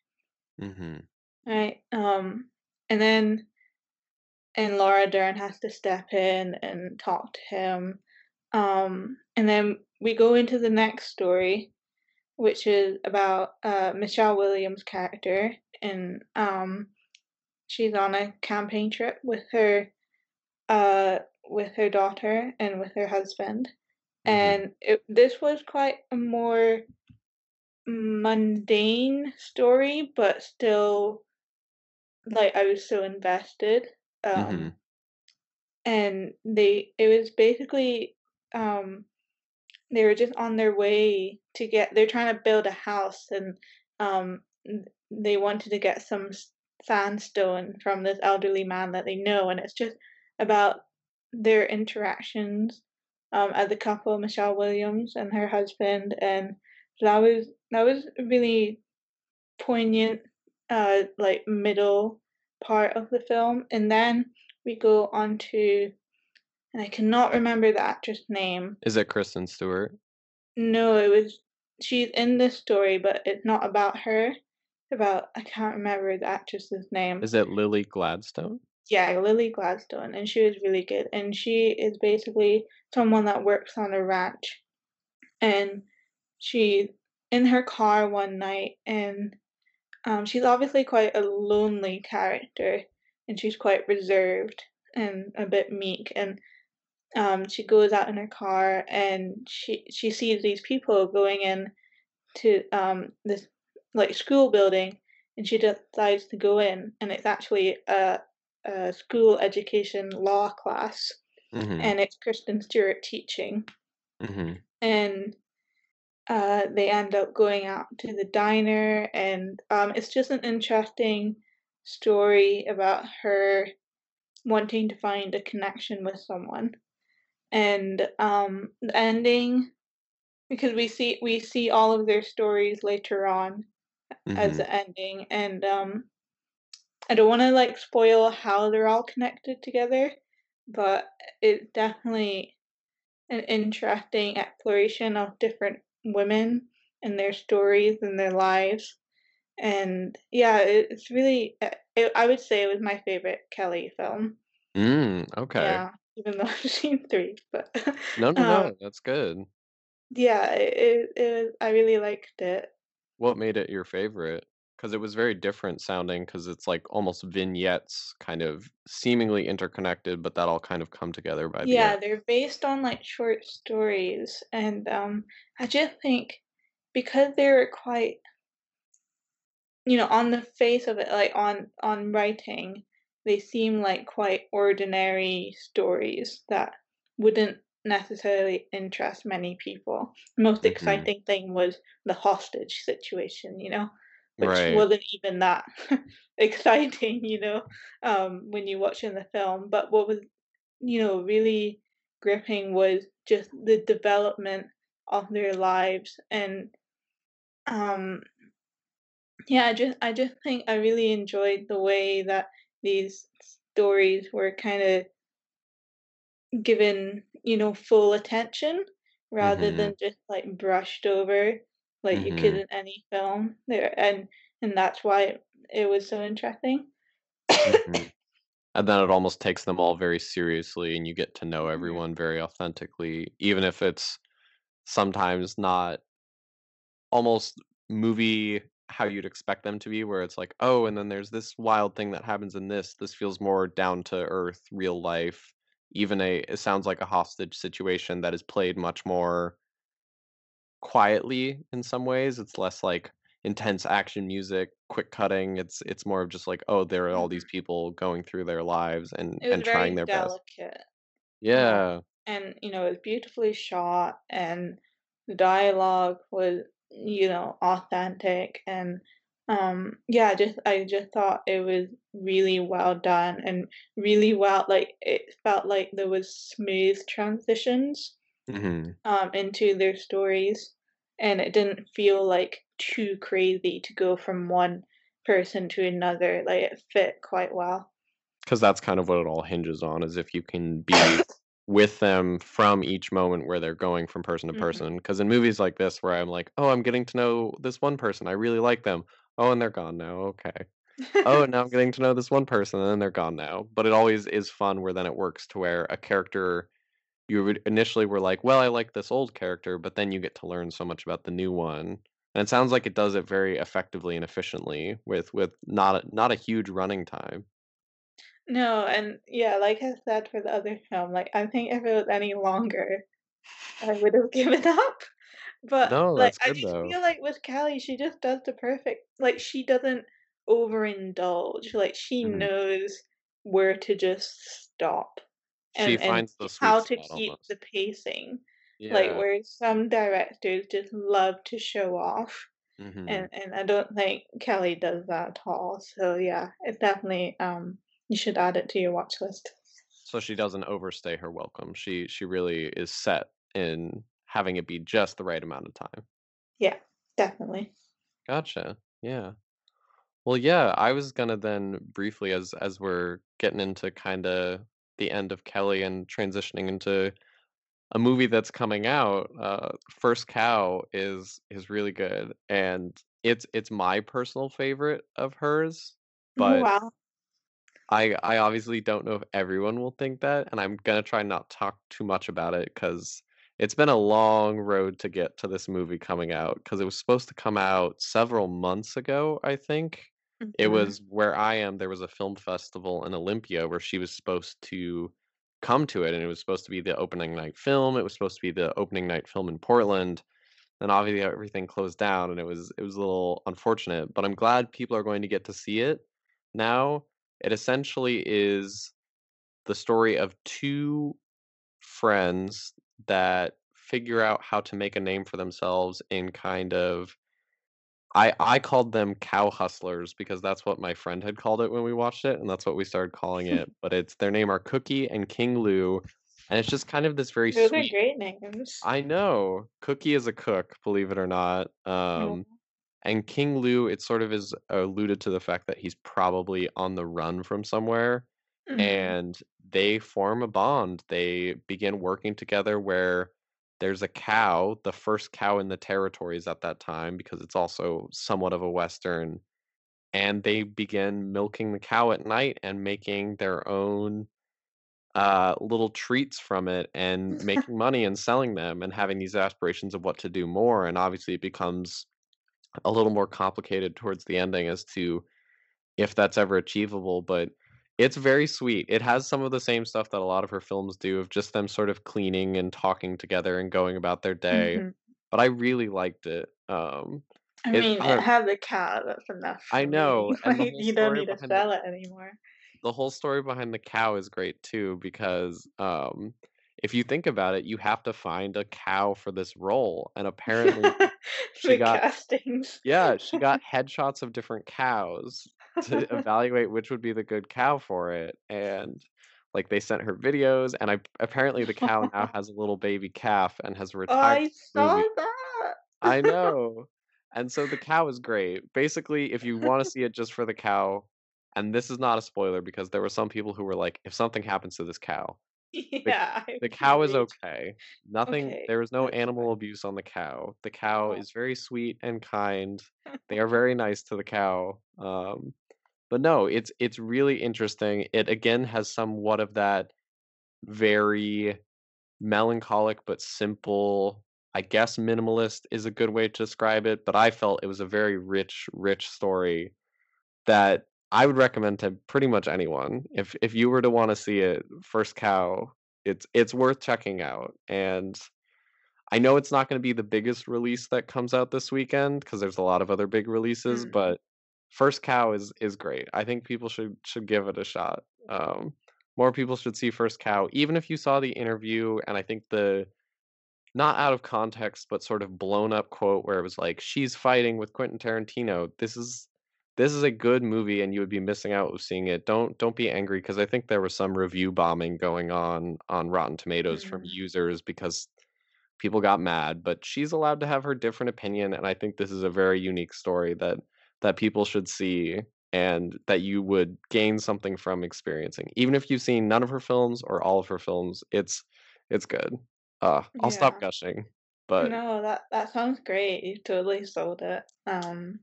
Mhm. right? Um, and then and Laura Dern has to step in and talk to him. Um, and then we go into the next story, which is about, uh, Michelle Williams' character, and, um She's on a camping trip with her, uh, with her daughter and with her husband, Mhm. and it this was quite a more mundane story, but still, like, I was so invested, um, Mhm. and they it was basically, um, they were just on their way to get they're trying to build a house and, um, they wanted to get some sandstone from this elderly man that they know, and it's just about their interactions, um, as a couple, Michelle Williams and her husband, and that was that was really poignant, uh, like middle part of the film, and then we go on to, and I cannot remember the actress name. Is it Kristen Stewart? No, it was she's in this story, but it's not about her. About I can't remember the actress's name. Is it Lily Gladstone? Yeah, Lily Gladstone, and she was really good. And she is basically someone that works on a ranch, and she's in her car one night, and um, she's obviously quite a lonely character, and she's quite reserved and a bit meek. And um, she goes out in her car, and she she sees these people going in to um, this like school building, and she decides to go in, and it's actually a, a school education law class, Mm-hmm. and it's Kristen Stewart teaching, Mm-hmm. and uh, they end up going out to the diner, and um, it's just an interesting story about her wanting to find a connection with someone, and um, the ending because we see we see all of their stories later on as Mm-hmm. the ending, and um, I don't want to like spoil how they're all connected together, but it's definitely an interesting exploration of different women and their stories and their lives. And yeah, it, it's really, it, I would say it was my favorite Kelly film. Mm, okay. Yeah, even though *laughs* I've seen three, but No, no, um, no. That's good. yeah, it, it, it was, I really liked it. What made it your favorite? Because it was very different sounding, because it's like almost vignettes, kind of seemingly interconnected, but that all kind of come together by the end. Yeah, they're based on like short stories, and um, I just think because they're quite, you know, on the face of it, like on on writing, they seem like quite ordinary stories that wouldn't necessarily interest many people. The most Mm-hmm. exciting thing was the hostage situation, you know, which Right. wasn't even that *laughs* exciting, you know, um, when you watch in the film. But what was you know, really gripping was just the development of their lives and um yeah, I just I just think I really enjoyed the way that these stories were kind of given, you know, full attention rather Mm-hmm. than just like brushed over like you could Mm-hmm. in any film there and and that's why it was so interesting. Mm-hmm. *coughs* And then it almost takes them all very seriously, and you get to know Mhm. everyone very authentically, even if it's sometimes not almost movie how you'd expect them to be, where it's like, oh, and then there's this wild thing that happens in this. This feels more down to earth, real life. Even a, it sounds like a hostage situation that is played much more quietly in some ways. It's less like intense action music, quick cutting. It's it's more of just like, oh, there are all these Mhm. people going through their lives and and trying their best. delicate. Um, Yeah. and you know, it was beautifully shot and the dialogue was, you know, authentic and um yeah, just I just thought it was really well done and really well like it felt like there was smooth transitions hmm um into their stories and it didn't feel like too crazy to go from one person to another. Like it fit quite well. Because that's kind of what it all hinges on, is if you can be *laughs* with them from each moment where they're going from person to Mhm. person. Because in movies like this, where I'm like, oh, I'm getting to know this one person, I really like them. Oh, and they're gone now. Okay. Oh, and now I'm getting to know this one person, and then they're gone now. But it always is fun where then it works to where a character you initially were like, well, I like this old character, but then you get to learn so much about the new one. And it sounds like it does it very effectively and efficiently with with not a, not a huge running time. No, and yeah, like I said for the other film, like I think if it was any longer, I would have *laughs* given up. But No, like I just though. feel like with Kelly, she just does the perfect like she doesn't overindulge. Like she Mhm. knows where to just stop She and and finds the sweet how to keep almost. the pacing. Like where some directors just love to show off. Mhm. And and I don't think Kelly does that at all. So yeah, it definitely um you should add it to your watch list. So she doesn't overstay her welcome. She she really is set in having it be just the right amount of time. Yeah, definitely. Gotcha. Yeah. Well, yeah, I was gonna then briefly as as we're getting into kinda the end of Kelly and transitioning into a movie that's coming out, uh, First Cow is is really good, and it's it's my personal favorite of hers, Oh, but wow. I I obviously don't know if everyone will think that, and I'm gonna try not talk too much about it because it's been a long road to get to this movie coming out because it was supposed to come out several months ago, I think. It Mhm. was where I am, there was a film festival in Olympia where she was supposed to come to it, and it was supposed to be the opening night film. It was supposed to be the opening night film in Portland. Then obviously everything closed down, and it was it was a little unfortunate. But I'm glad people are going to get to see it now. It essentially is the story of two friends that figure out how to make a name for themselves in kind of I I called them cow hustlers because that's what my friend had called it when we watched it, and that's what we started calling *laughs* it. But it's their name are Cookie and King Lou, and it's just kind of this very Those are sweet. great names. I know Cookie is a cook, believe it or not. Oh. Um, and King Lou, it sort of is alluded to the fact that he's probably on the run from somewhere, Mhm. and they form a bond. They begin working together where there's a cow, the first cow in the territories at that time, because it's also somewhat of a Western, and they begin milking the cow at night and making their own uh, little treats from it and *laughs* making money and selling them and having these aspirations of what to do more. And obviously, it becomes a little more complicated towards the ending as to if that's ever achievable, but it's very sweet. It has some of the same stuff that a lot of her films do of just them sort of cleaning and talking together and going about their day, Mhm. but I really liked it. Um, I it mean, it had the cow, that's enough I know, *laughs* and Like, you don't need to sell it anymore. the whole story behind the cow is great too because, um, if you think about it, you have to find a cow for this role, and apparently *laughs* she got castings. Yeah, she *laughs* got headshots of different cows to *laughs* evaluate which would be the good cow for it, and, like, they sent her videos, and I apparently the cow now has a little baby calf and has retired I saw that. I know, and so the cow is great. Basically, if you wanna see it just for the cow and this is not a spoiler because there were some people who were like, "If something happens to this cow" *laughs* Yeah, I the cow is okay. Nothing Okay, there was no animal abuse on the cow. The cow Oh. is very sweet and kind. *laughs* They are very nice to the cow. Um, but no, it's it's really interesting. It again has somewhat of that very melancholic but simple, I guess minimalist is a good way to describe it, but I felt it was a very rich, rich story that I would recommend to pretty much anyone. If if you were to wanna see it, First Cow, it's it's worth checking out, and I know it's not gonna be the biggest release that comes out this weekend because there's a lot of other big releases, Mm. but First Cow is is great. I think people should should give it a shot. Um, more people should see First Cow, even if you saw the interview, and I think the not out of context, but sort of blown up quote where it was like, "She's fighting with Quentin Tarantino." This is this is a good movie, and you would be missing out of seeing it. Don't don't be angry because I think there was some review bombing going on on Rotten Tomatoes from Mhm. users because people got mad, but she's allowed to have her different opinion, and I think this is a very unique story that that people should see and that you would gain something from experiencing. Even if you've seen none of her films or all of her films, it's it's good. Uh, I'll stop gushing, but No, that that sounds great. You totally sold it. Um,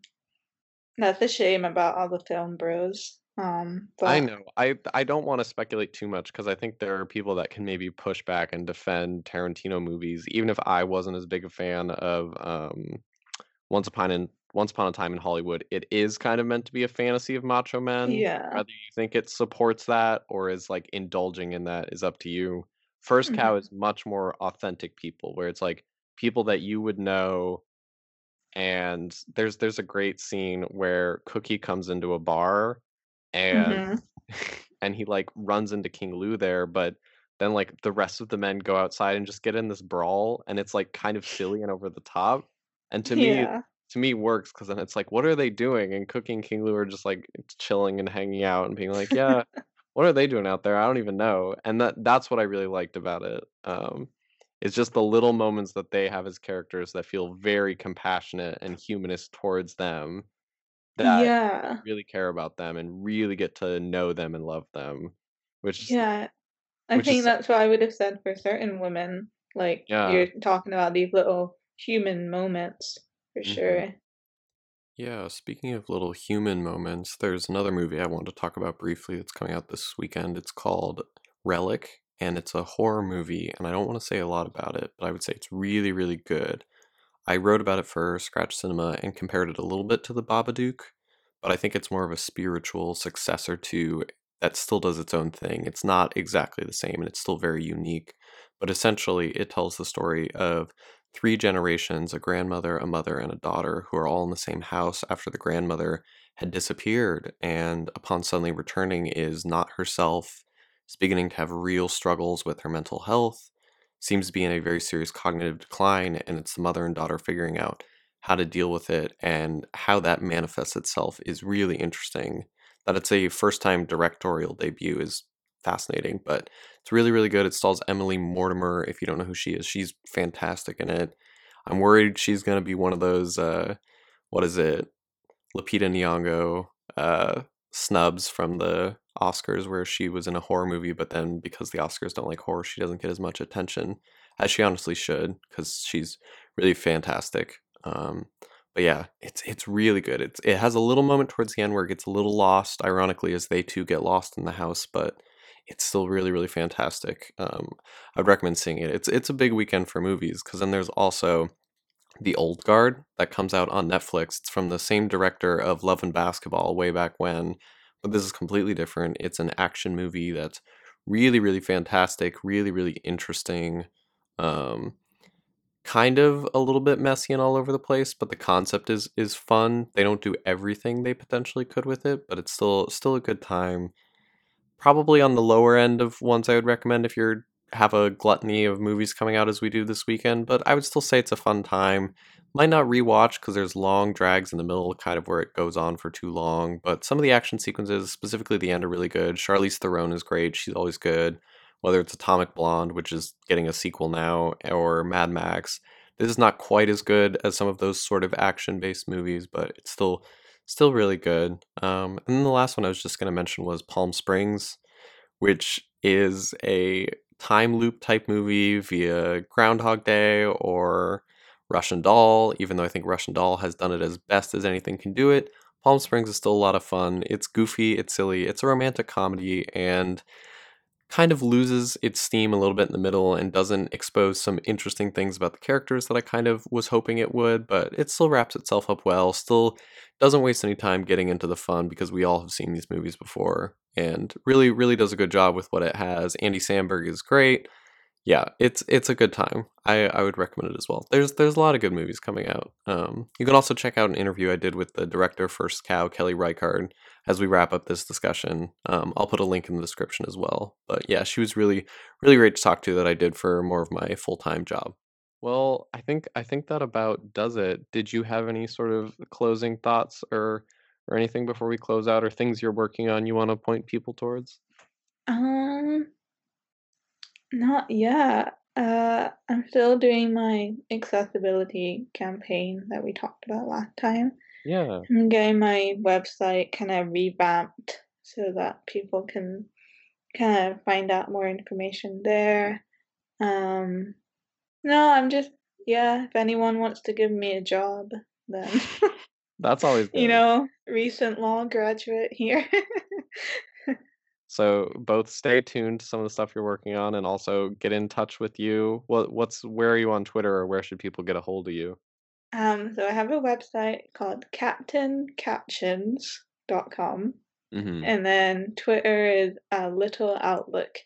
that's a shame about all the film bros. Um, I know. I I don't wanna speculate too much because I think there are people that can maybe push back and defend Tarantino movies, even if I wasn't as big a fan of, um, Once Upon in Once Upon a Time in Hollywood. It is kind of meant to be a fantasy of macho men. yeah. Whether you think it supports that or is, like, indulging in that is up to you. First Cow Mhm. is much more authentic people, where it's, like, people that you would know, and there's there's a great scene where Cookie comes into a bar and Mhm. *laughs* and he, like, runs into King Lou there, but then, like, the rest of the men go outside and just get in this brawl, and it's, like, kind of silly and over the top, and to me to me works because then it's like, "What are they doing?" And Cookie and King Lou are just, like, chilling and hanging out and being like, "Yeah, *laughs* what are they doing out there? I don't even know." And that that's what I really liked about it, um, it's just the little moments that they have as characters that feel very compassionate and humanist towards them that Yeah. really care about them and really get to know them and love them, which is Yeah. I which think is that's what I would have said for certain women. Like, yeah. you're talking about these little human moments for Mhm. sure. Yeah, speaking of little human moments, there's another movie I want to talk about briefly that's coming out this weekend. It's called Relic, and it's a horror movie, and I don't want to say a lot about it, but I would say it's really, really good. I wrote about it for Scratch Cinema and compared it a little bit to The Babadook, but I think it's more of a spiritual successor to that still does its own thing. It's not exactly the same and it's still very unique, but essentially it tells the story of three generations a grandmother, a mother, and a daughter who are all in the same house after the grandmother had disappeared and upon suddenly returning is not herself, is beginning to have real struggles with her mental health seems to be in a very serious cognitive decline, and it's the mother and daughter figuring out how to deal with it and how that manifests itself is really interesting. That it's a first time directorial debut is fascinating, but it's really, really good. It stars Emily Mortimer. If you don't know who she is, she's fantastic in it. I'm worried she's going to be one of those, uh, what is it, Lupita Nyong'o uh, snubs from the Oscars where she was in a horror movie, but then because the Oscars don't like horror, she doesn't get as much attention as she honestly should because she's really fantastic. Um, but yeah, it's it's really good. It's it has a little moment towards the end where it gets a little lost, ironically, as they too get lost in the house, but it's still really really fantastic. Um, I'd recommend seeing it. It's it's a big weekend for movies because then there's also the Old Guard that comes out on Netflix. It's from the same director of Love and Basketball way back when, but this is completely different. It's an action movie that's really, really fantastic, really, really interesting. Um, kind of a little bit messy and all over the place, but the concept is is fun. They don't do everything they potentially could with it, but it's still still a good time probably on the lower end of ones I would recommend if you're have a gluttony of movies coming out as we do this weekend, but I would still say it's a fun time. Might not rewatch because there's long drags in the middle, kind of where it goes on for too long. But some of the action sequences, specifically the end, are really good. Charlize Theron is great; she's always good. Whether it's Atomic Blonde, which is getting a sequel now, or Mad Max, this is not quite as good as some of those sort of action-based movies, but it's still still really good. Um, and then the last one I was just going to mention was Palm Springs, which is a time loop type movie via Groundhog Day or Russian Doll, even though I think Russian Doll has done it as best as anything can do it. Palm Springs is still a lot of fun. It's goofy, it's silly, it's a romantic comedy, and kind of loses its steam a little bit in the middle and doesn't expose some interesting things about the characters that I kind of was hoping it would, but it still wraps itself up well, still doesn't waste any time getting into the fun because we all have seen these movies before and really really does a good job with what it has. Andy Samberg is great. Yeah, it's it's a good time. I, I would recommend it as well. There's there's a lot of good movies coming out. Um, you can also check out an interview I did with the director First Cow, Kelly Reichardt, as we wrap up this discussion. Um, I'll put a link in the description as well. But yeah, she was really really great to talk to that I did for more of my full time job. Well, I think I think that about does it. Did you have any sort of closing thoughts or or anything before we close out or things you're working on you want to point people towards? Um, not yet. Uh, I'm still doing my accessibility campaign that we talked about last time. Yeah. I'm getting my website kind of revamped so that people can kind of find out more information there. Um, no, I'm just, yeah, if anyone wants to give me a job, then, *laughs* That's always *laughs* you know, recent law graduate here. *laughs* So both stay tuned to some of the stuff you're working on and also get in touch with you. What what's where are you on Twitter or where should people get a hold of you? Um, so I have a website called captaincaptions.com, Mhm. and then Twitter is a Little Outlook.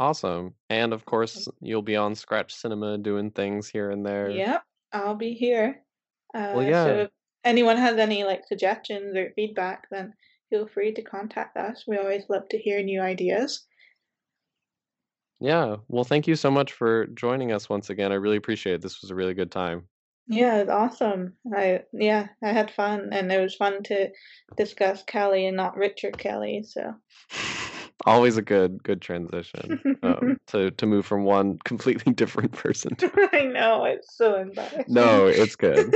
Awesome. And of course, you'll be on Scratch Cinema doing things here and there. Yep, I'll be here. Well, Uh, so yeah. if anyone has any like suggestions or feedback, then feel free to contact us. We always love to hear new ideas. Yeah. Well, thank you so much for joining us once again. I really appreciate it. This was a really good time. Yeah, it's awesome. I yeah, I had fun, and it was fun to discuss Kelly and not Richard Kelly. So *laughs* Always a good good transition, um, *laughs* to to move from one completely *laughs* different person to *laughs* I know, it's so embarrassing. No, it's good.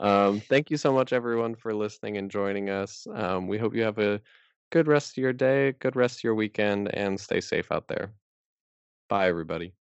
Um, thank you so much, everyone, for listening and joining us. Um, we hope you have a good rest of your day, good rest of your weekend, and stay safe out there. Bye, everybody.